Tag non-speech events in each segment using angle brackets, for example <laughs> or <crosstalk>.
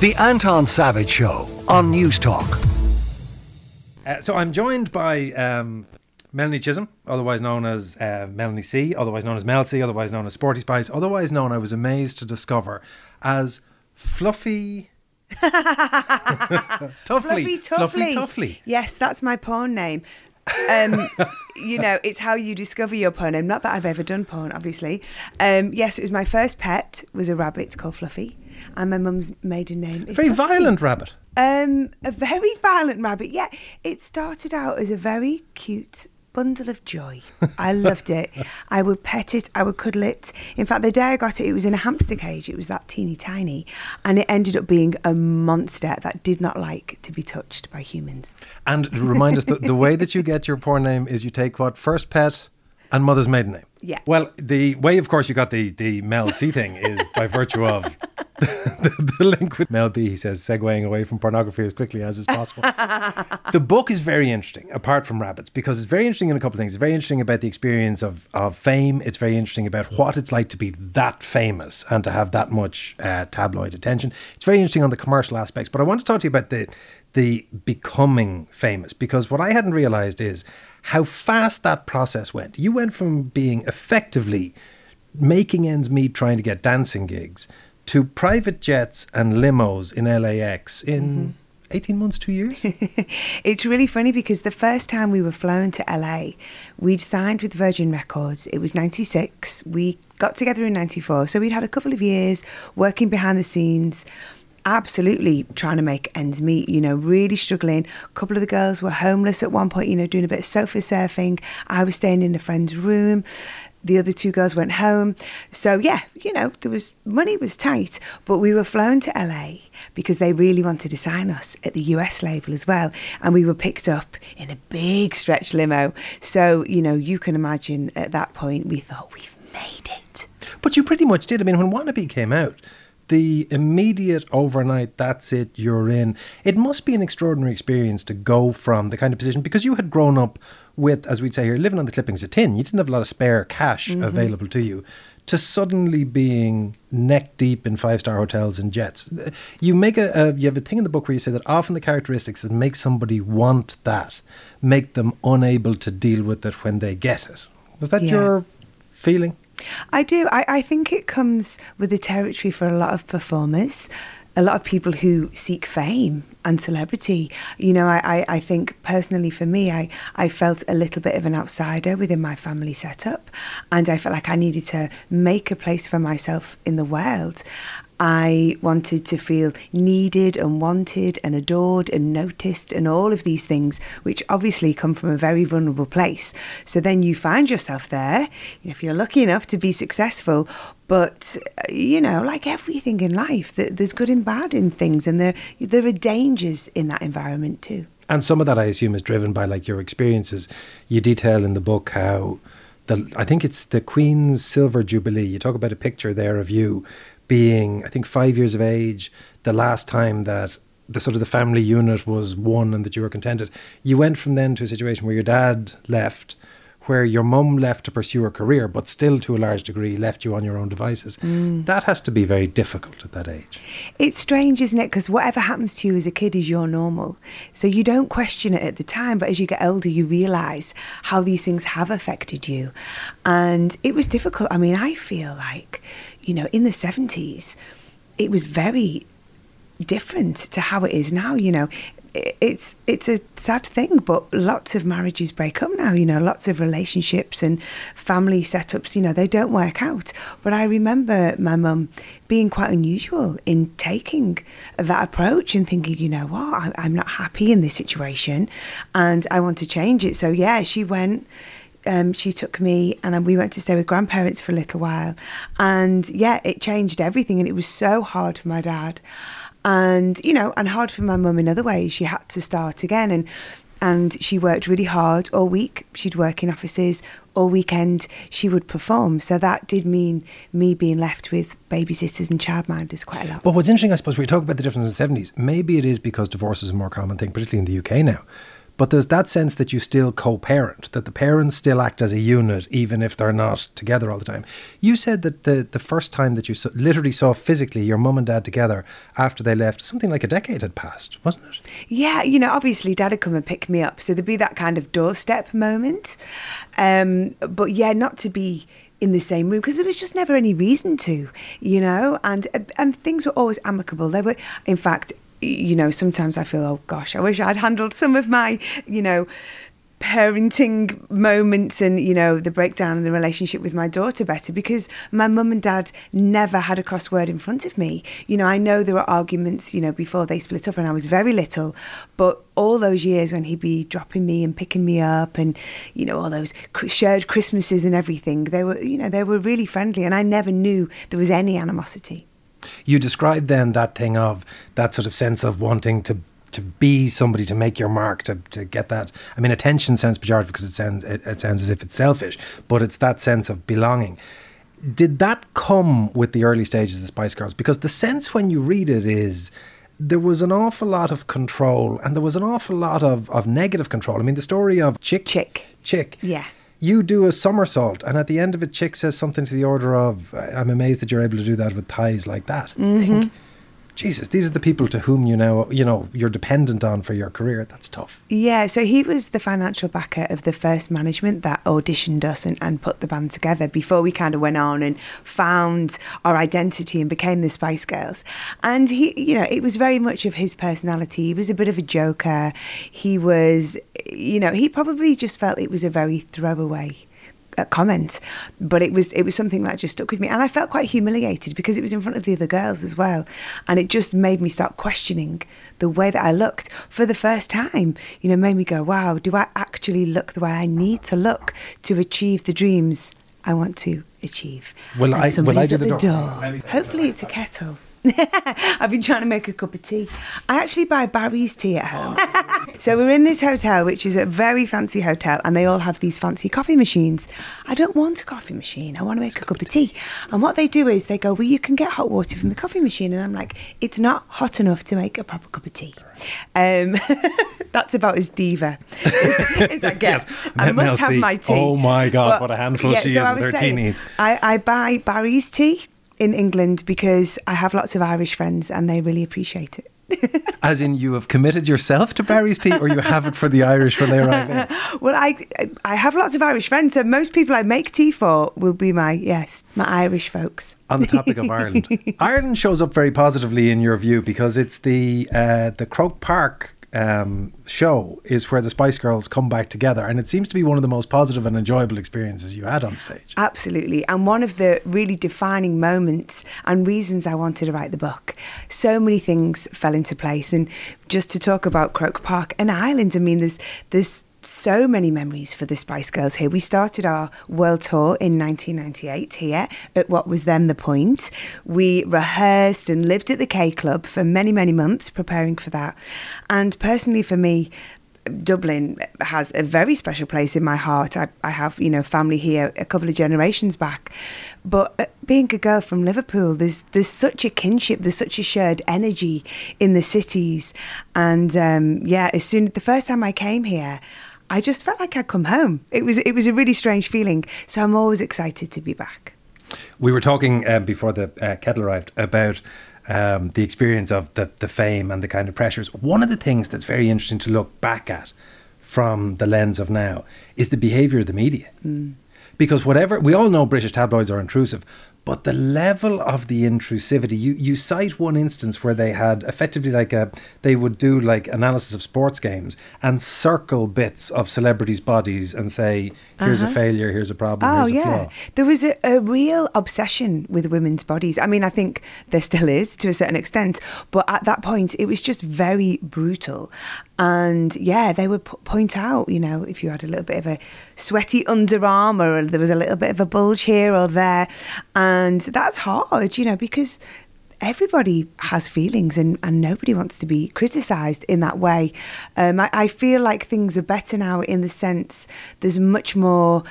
The Anton Savage Show on News Talk. Uh, so I'm joined by um, Melanie Chisholm, otherwise known as uh, Melanie C, otherwise known as Mel C, otherwise known as Sporty Spice, otherwise known, I was amazed to discover, as Fluffy. <laughs> Tuffley. Fluffy Tuffley. Tuffley. Yes, that's my porn name. Um, <laughs> you know, it's how you discover your porn name. Not that I've ever done porn, obviously. Um, yes, it was my first pet was a rabbit called Fluffy, and my mum's maiden name is Very violent rabbit. Um, a very violent rabbit. Yeah, it started out as a very cute bundle of joy. I <laughs> loved it. I would pet it. I would cuddle it. In fact, the day I got it, it was in a hamster cage. It was that teeny tiny, and it ended up being a monster that did not like to be touched by humans. And remind us, that the way that you get your porn name is you take what? First pet and mother's maiden name. Yeah. Well, the way, of course, you got the, the Mel C thing is by virtue of <laughs> the, the link with Mel B. He says, segueing away from pornography as quickly as is possible. <laughs> the book is very interesting, apart from rabbits, because it's very interesting in a couple of things. It's very interesting about the experience of, of fame. It's very interesting about what it's like to be that famous and to have that much uh, tabloid attention. It's very interesting on the commercial aspects. But I want to talk to you about the the becoming famous because what I hadn't realized is how fast that process went. You went from being effectively making ends meet trying to get dancing gigs to private jets and limos in LAX in mm-hmm. 18 months, two years. <laughs> It's really funny because the first time we were flown to LA, we'd signed with Virgin Records. It was 96. We got together in 94. So we'd had a couple of years working behind the scenes, absolutely trying to make ends meet, you know, really struggling. A couple of the girls were homeless at one point, you know, doing a bit of sofa surfing. I was staying in a friend's room. The other two girls went home. So yeah, you know, there was money was tight, but we were flown to LA because they really wanted to sign us at the US label as well. And we were picked up in a big stretch limo. So, you know, you can imagine at that point we thought we've made it. But you pretty much did. I mean, when Wannabe came out, the immediate overnight, that's it, you're in. It must be an extraordinary experience to go from the kind of position because you had grown up with, as we'd say here, living on the clippings of tin. You didn't have a lot of spare cash mm-hmm. available to you. To suddenly being neck deep in five star hotels and jets, you make a, a you have a thing in the book where you say that often the characteristics that make somebody want that make them unable to deal with it when they get it. Was that Yeah. your feeling? I do. I, I think it comes with the territory for a lot of performers, a lot of people who seek fame and celebrity. You know, I, I, I think personally for me, I, I felt a little bit of an outsider within my family setup, and I felt like I needed to make a place for myself in the world. I wanted to feel needed and wanted and adored and noticed and all of these things, which obviously come from a very vulnerable place. So then you find yourself there, if you're lucky enough to be successful. But uh, you know, like everything in life, there's good and bad in things, and there there are dangers in that environment too. And some of that, I assume, is driven by like your experiences. You detail in the book how the I think it's the Queen's Silver Jubilee. You talk about a picture there of you being, I think, five years of age. The last time that the sort of the family unit was one and that you were contented. You went from then to a situation where your dad left, where your mum left to pursue her career, but still to a large degree left you on your own devices. Mm. That has to be very difficult at that age. It's strange, isn't it? Because whatever happens to you as a kid is your normal. So you don't question it at the time, but as you get older, you realise how these things have affected you. And it was difficult. I mean, I feel like, you know, in the 70s, it was very different to how it is now. You know, it's it's a sad thing, but lots of marriages break up now. You know, lots of relationships and family setups. You know, they don't work out. But I remember my mum being quite unusual in taking that approach and thinking, you know what, I- I'm not happy in this situation, and I want to change it. So yeah, she went um, she took me and we went to stay with grandparents for a little while. And yeah, it changed everything. And it was so hard for my dad. And, you know, and hard for my mum in other ways. She had to start again. And, and she worked really hard all week. She'd work in offices all weekend. She would perform. So that did mean me being left with babysitters and childminders quite a lot. But what's interesting, I suppose, we talk about the difference in the 70s. Maybe it is because divorce is a more common thing, particularly in the UK now. But there's that sense that you still co-parent, that the parents still act as a unit, even if they're not together all the time. You said that the the first time that you literally saw physically your mum and dad together after they left, something like a decade had passed, wasn't it? Yeah, you know, obviously dad would come and pick me up. So there'd be that kind of doorstep moment. Um, but yeah, not to be in the same room because there was just never any reason to, you know, and and things were always amicable. They were, in fact, you know, sometimes I feel, oh gosh, I wish I'd handled some of my, you know, parenting moments and you know the breakdown in the relationship with my daughter better because my mum and dad never had a cross word in front of me. You know i know there were arguments you know before they split up and i was very little but all those years when he'd be dropping me and picking me up and you know all those shared christmases and everything they were you know they were really friendly and i never knew there was any animosity you described then that thing of that sort of sense of wanting to to be somebody to make your mark to, to get that i mean attention sounds pejorative because it sounds it, it sounds as if it's selfish but it's that sense of belonging did that come with the early stages of the spice girls because the sense when you read it is there was an awful lot of control and there was an awful lot of, of negative control. I mean, the story of Chic. Chic. Chic. Yeah. You do a somersault, and at the end of it, Chic says something to the order of, I'm amazed that you're able to do that with thighs like that. Mm-hmm. Jesus, these are the people to whom you now, you know, you're dependent on for your career. That's tough. Yeah, so he was the financial backer of the first management that auditioned us and, and put the band together before we kind of went on and found our identity and became the Spice Girls. And he, you know, it was very much of his personality. He was a bit of a joker. He was, you know, he probably just felt it was a very throwaway a comment, but it was it was something that just stuck with me, and I felt quite humiliated because it was in front of the other girls as well, and it just made me start questioning the way that I looked for the first time. You know, made me go, "Wow, do I actually look the way I need to look to achieve the dreams I want to achieve?" Well, I? Will I do the the door? door. Hopefully, it's a kettle. <laughs> I've been trying to make a cup of tea. I actually buy Barry's tea at home. <laughs> so we're in this hotel, which is a very fancy hotel, and they all have these fancy coffee machines. I don't want a coffee machine. I want to make a cup of tea. And what they do is they go, Well, you can get hot water from the coffee machine. And I'm like, It's not hot enough to make a proper cup of tea. Um, <laughs> that's about as diva as I get. Yes, I Mel must have C. my tea. Oh my God, what a handful she is I with her tea needs. I, I buy Barry's tea in England because I have lots of Irish friends and they really appreciate it. <laughs> As in, you have committed yourself to Barry's tea, or you have it for the Irish when they arrive in? <laughs> Well, I I have lots of Irish friends, so most people I make tea for will be my yes, my Irish folks. On the topic of Ireland, <laughs> Ireland shows up very positively in your view because it's the uh, the Croke Park um, show is where the Spice Girls come back together, and it seems to be one of the most positive and enjoyable experiences you had on stage. Absolutely. And one of the really defining moments and reasons I wanted to write the book. So many things fell into place. And just to talk about Croke Park and Ireland, I mean, there's there's so many memories for the Spice Girls here. We started our world tour in 1998 here at what was then the point. We rehearsed and lived at the K Club for many, many months preparing for that. And personally, for me, Dublin has a very special place in my heart. I, I have, you know, family here a couple of generations back. But uh, being a girl from Liverpool, there's there's such a kinship, there's such a shared energy in the cities. And um, yeah, as soon the first time I came here, I just felt like I'd come home. It was it was a really strange feeling. So I'm always excited to be back. We were talking um, before the uh, kettle arrived about um, the experience of the, the fame and the kind of pressures. One of the things that's very interesting to look back at from the lens of now is the behaviour of the media. Because whatever, we all know British tabloids are intrusive, but the level of the intrusivity, you, you cite one instance where they had effectively like a, they would do like analysis of sports games and circle bits of celebrities' bodies and say, here's a uh-huh. failure, here's a problem, Oh here's a oh, yeah, flaw. there was a, a real obsession with women's bodies. I mean, I think there still is to a certain extent, but at that point, it was just very brutal. And yeah, they would p- point out, you know, if you had a little bit of a sweaty underarm or there was a little bit of a bulge here or there, and that's hard, you know, because everybody has feelings and, and nobody wants to be criticised in that way. Um, I, I feel like things are better now in the sense there's much more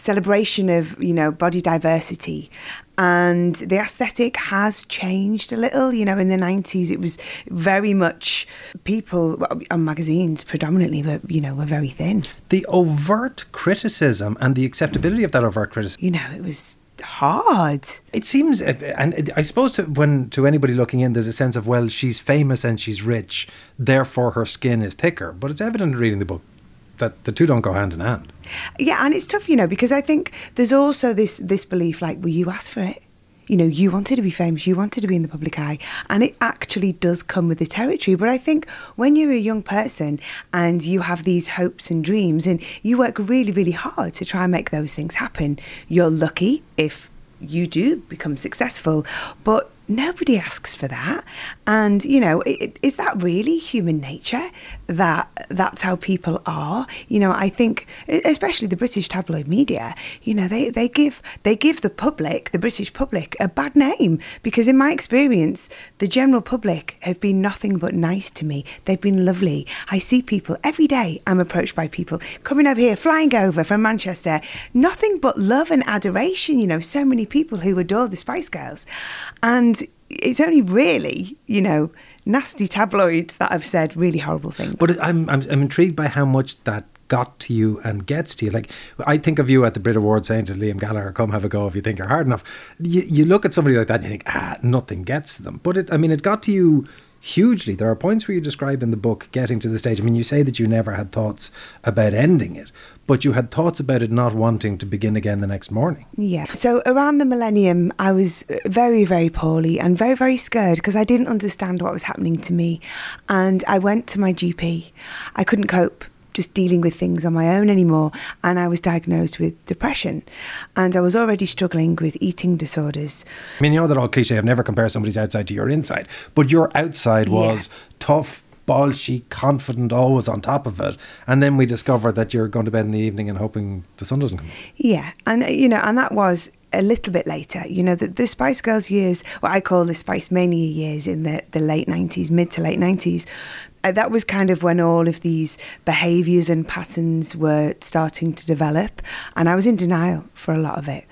celebration of you know body diversity and the aesthetic has changed a little you know in the 90s it was very much people on magazines predominantly but you know were very thin The overt criticism and the acceptability of that overt criticism. you know it was hard It seems, uh, and I suppose to, when to anybody looking in, there's a sense of well, she's famous and she's rich, therefore her skin is thicker. But it's evident reading the book that the two don't go hand in hand. Yeah, and it's tough, you know, because I think there's also this this belief like, well, you asked for it. You know, you wanted to be famous, you wanted to be in the public eye, and it actually does come with the territory. But I think when you're a young person and you have these hopes and dreams, and you work really, really hard to try and make those things happen, you're lucky if you do become successful. But nobody asks for that, and you know, i- i- is that really human nature? That that's how people are. You know, I think, especially the British tabloid media, you know, they, they give they give the public, the British public, a bad name because, in my experience, the general public have been nothing but nice to me. They've been lovely. I see people every day. I'm approached by people coming over here, flying over from Manchester, nothing but love and adoration. You know, so many people who adore the Spice Girls, and it's only really, you know. Nasty tabloids that have said really horrible things. But I'm, I'm I'm intrigued by how much that got to you and gets to you. Like I think of you at the Brit Awards saying to Liam Gallagher, "Come have a go if you think you're hard enough." You, you look at somebody like that, and you think, ah, nothing gets them. But it, I mean, it got to you hugely. There are points where you describe in the book getting to the stage. I mean, you say that you never had thoughts about ending it, but you had thoughts about it not wanting to begin again the next morning. Yeah. So around the millennium, I was very, very poorly and very, very scared because I didn't understand what was happening to me. And I went to my GP. I couldn't cope just dealing with things on my own anymore. And I was diagnosed with depression. And I was already struggling with eating disorders. I mean, you know that old cliche of never compare somebody's outside to your inside, but your outside was tough, bolshy, confident, always on top of it. And then we discovered that you're going to bed in the evening and hoping the sun doesn't come. Yeah, and uh, you know, and that was a little bit later. You know, the, the Spice Girls years, what I call the Spice Mania years in the, the late 90s, mid to late 90s, uh, that was kind of when all of these behaviours and patterns were starting to develop. And I was in denial for a lot of it.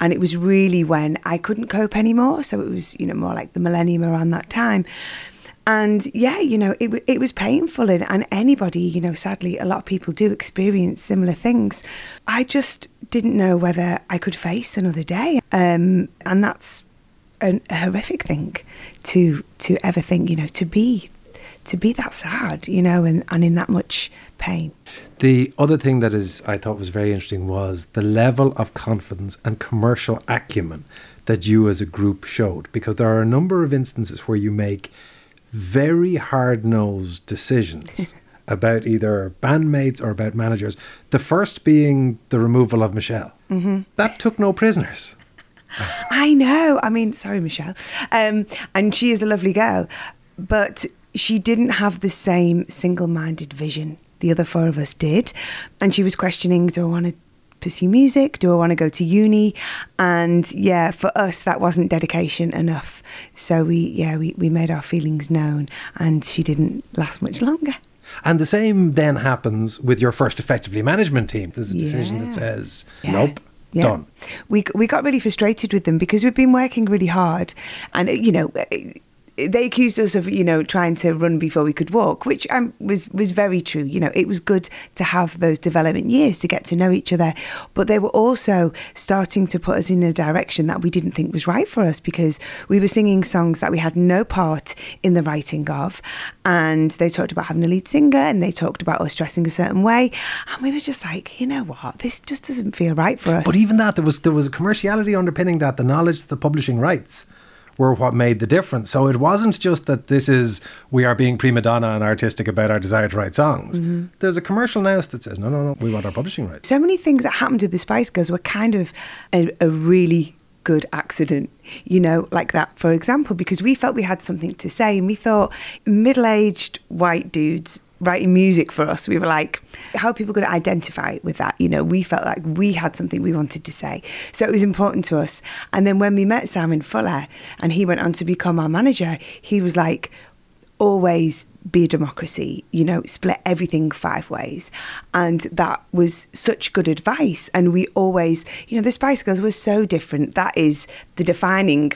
And it was really when I couldn't cope anymore. So it was, you know, more like the millennium around that time. And yeah, you know, it, it was painful. And, and anybody, you know, sadly, a lot of people do experience similar things. I just didn't know whether I could face another day. Um, and that's an, a horrific thing to to ever think, you know, to be to be that sad, you know, and, and in that much pain. The other thing that is I thought was very interesting was the level of confidence and commercial acumen that you as a group showed because there are a number of instances where you make very hard-nosed decisions <laughs> about either bandmates or about managers. The first being the removal of Michelle. Mm-hmm. That took no prisoners. I know. I mean, sorry, Michelle. Um, and she is a lovely girl, but she didn't have the same single minded vision the other four of us did. And she was questioning do I want to pursue music? Do I want to go to uni? And yeah, for us, that wasn't dedication enough. So we, yeah, we, we made our feelings known, and she didn't last much longer. And the same then happens with your first effectively management team. There's a decision Yeah. that says, Yeah. nope, Yeah. done. We we got really frustrated with them because we've been working really hard, and you know. They accused us of, you know, trying to run before we could walk, which um, was was very true. You know, it was good to have those development years to get to know each other, but they were also starting to put us in a direction that we didn't think was right for us because we were singing songs that we had no part in the writing of, and they talked about having a lead singer and they talked about us dressing a certain way, and we were just like, you know what, this just doesn't feel right for us. But even that, there was there was a commerciality underpinning that. The knowledge, the publishing rights, were what made the difference. So it wasn't just that this is we are being prima donna and artistic about our desire to write songs. Mm-hmm. There's a commercial nous that says no, no, no, we want our publishing rights. so many things that happened to the Spice Girls were kind of a, a really good accident, you know, like that, for example, because we felt we had something to say and we thought middle aged white dudes writing music for us, we were like, how are people going to identify with that? You know, we felt like we had something we wanted to say. So it was important to us. And then when we met Simon Fuller and he went on to become our manager, he was like, always be a democracy, you know, split everything five ways. And that was such good advice. And we always, you know, the Spice Girls were so different. That is the defining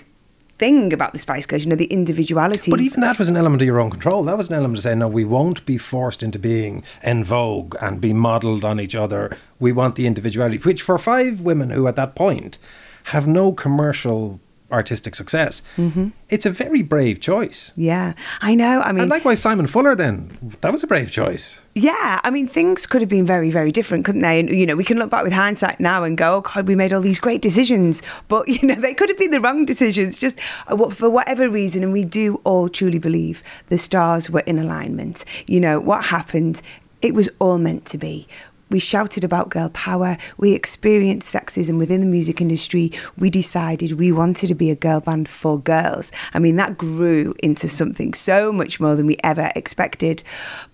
thing about the Spice Girls, you know, the individuality. But even that was an element of your own control. That was an element of saying, no, we won't be forced into being en vogue and be modelled on each other. We want the individuality, which for five women who at that point have no commercial artistic success, mm-hmm. it's a very brave choice. Yeah, I know. I mean, and likewise, Simon Fuller. Then that was a brave choice. Yeah, I mean, things could have been very, very different, couldn't they? And you know, we can look back with hindsight now and go, "Oh God, we made all these great decisions," but <laughs> you know, they could have been the wrong decisions, just uh, for whatever reason. And we do all truly believe the stars were in alignment. You know, what happened it was all meant to be. We shouted about girl power. We experienced sexism within the music industry. We decided we wanted to be a girl band for girls. I mean, that grew into something so much more than we ever expected.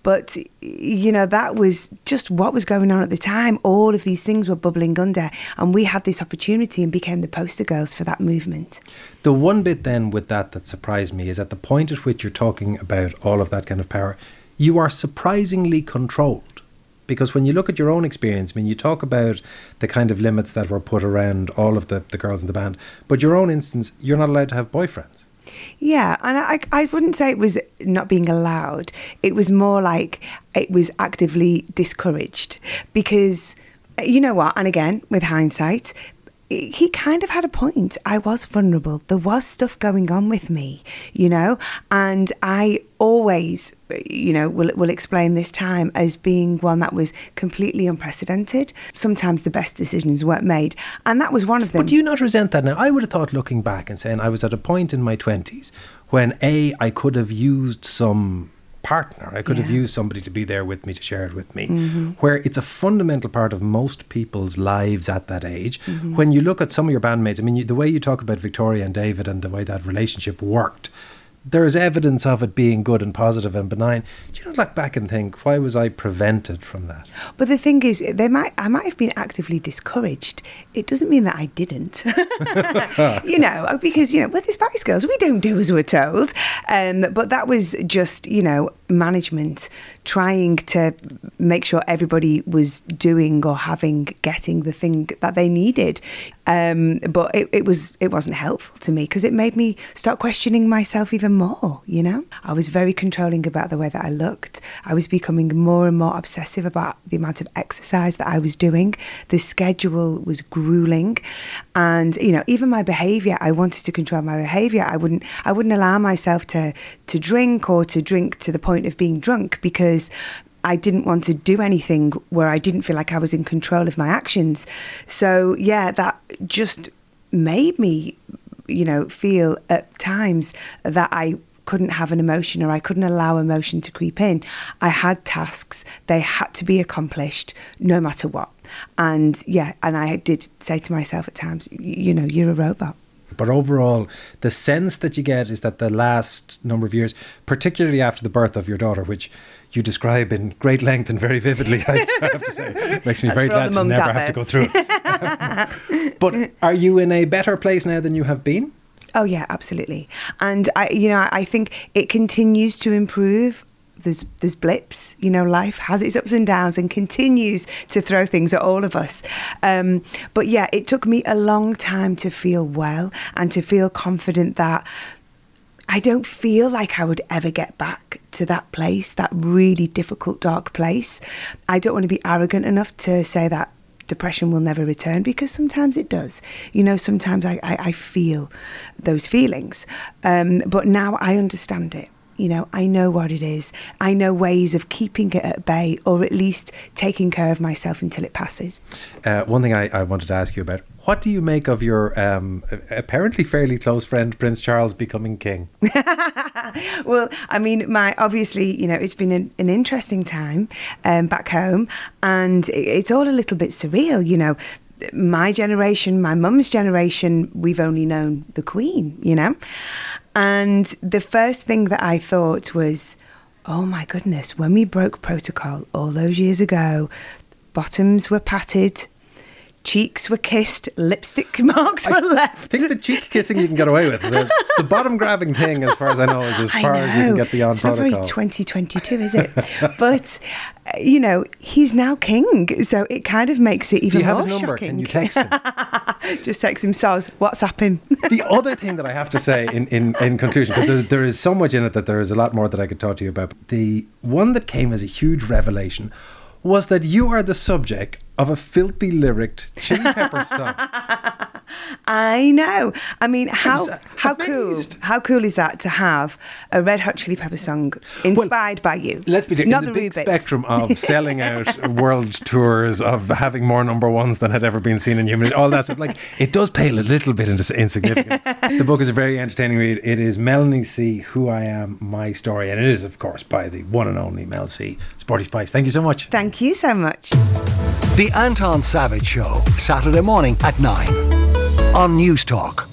But, you know, that was just what was going on at the time. All of these things were bubbling under. And we had this opportunity and became the poster girls for that movement. The one bit then with that that surprised me is at the point at which you're talking about all of that kind of power, you are surprisingly controlled because when you look at your own experience, I mean, you talk about the kind of limits that were put around all of the, the girls in the band, but your own instance, you're not allowed to have boyfriends. Yeah, and I, I wouldn't say it was not being allowed. It was more like it was actively discouraged because, you know what, and again, with hindsight, he kind of had a point. I was vulnerable. There was stuff going on with me, you know, and I always, you know, will will explain this time as being one that was completely unprecedented. Sometimes the best decisions weren't made, and that was one of them. But do you not resent that now? I would have thought, looking back and saying, I was at a point in my twenties when a I could have used some partner. I could yeah. have used somebody to be there with me to share it with me. Mm-hmm. Where it's a fundamental part of most people's lives at that age. Mm-hmm. When you look at some of your bandmates, I mean, you, the way you talk about Victoria and David and the way that relationship worked, there is evidence of it being good and positive and benign. Do you not look back and think, why was I prevented from that? But the thing is, they might I might have been actively discouraged. It doesn't mean that I didn't. <laughs> you know, because you know, with the Spice Girls, we don't do as we're told. Um, but that was just you know management trying to make sure everybody was doing or having getting the thing that they needed. Um, but it, it was it wasn't helpful to me because it made me start questioning myself even more. You know, I was very controlling about the way that I looked. I was becoming more and more obsessive about the amount of exercise that I was doing. The schedule was grueling, and you know, even my behaviour. I wanted to control my behaviour. I wouldn't I wouldn't allow myself to to drink or to drink to the point of being drunk because I didn't want to do anything where I didn't feel like I was in control of my actions. So, yeah, that just made me, you know, feel at times that I couldn't have an emotion or I couldn't allow emotion to creep in. I had tasks, they had to be accomplished no matter what. And yeah, and I did say to myself at times, you know, you're a robot. But overall, the sense that you get is that the last number of years, particularly after the birth of your daughter, which you describe in great length and very vividly, I <laughs> have to say, makes me very glad to never have to go through it. <laughs> but are you in a better place now than you have been? Oh yeah, absolutely. And I, you know, I think it continues to improve there's there's blips. You know, life has its ups and downs and continues to throw things at all of us. Um, but yeah, it took me a long time to feel well and to feel confident that I don't feel like I would ever get back to that place, that really difficult, dark place. I don't want to be arrogant enough to say that depression will never return because sometimes it does. You know, sometimes I, I, I feel those feelings. Um, but now I understand it. You know, I know what it is. I know ways of keeping it at bay or at least taking care of myself until it passes. Uh, one thing I, I, wanted to ask you about what do you make of your um, apparently fairly close friend Prince Charles becoming king? <laughs> well, I mean, my obviously, you know, it's been an, an interesting time um, back home, and it's all a little bit surreal. You know, my generation, my mum's generation, we've only known the Queen, you know? And the first thing that I thought was, oh my goodness, when we broke protocol all those years ago, bottoms were patted, cheeks were kissed, lipstick <laughs> marks were left. I think the cheek kissing you can get away with. The, the bottom grabbing thing, as far as I know, is as <laughs> I far as you can get beyond it's not very 2022, is it? <laughs> but you know, he's now king, so it kind of makes it even Do you have more shocking. Can you text him? <laughs> Just text him, Soz, WhatsApp him. the other thing that I have to say in, in, in conclusion, because there is so much in it that there is a lot more that I could talk to you about. The one that came as a huge revelation was that you are the subject of a filthy lyricked Chili Pepper song. <laughs> I know. I mean, how was how cool how cool is that to have a Red Hot Chili Pepper song inspired by you? Let's be clear, in the, the, big Rubits. spectrum of <laughs> selling out world tours, of having more number ones than had ever been seen in human, all that stuff. Like it does pale a little bit into insignificance. <laughs> the book is a very entertaining read. It is Melanie C. Who I Am, My Story, and it is, of course, by the one and only Mel C. Sporty Spice. Thank you so much. Thank you so much. The Anton Savage Show, Saturday morning at 9 on News Talk.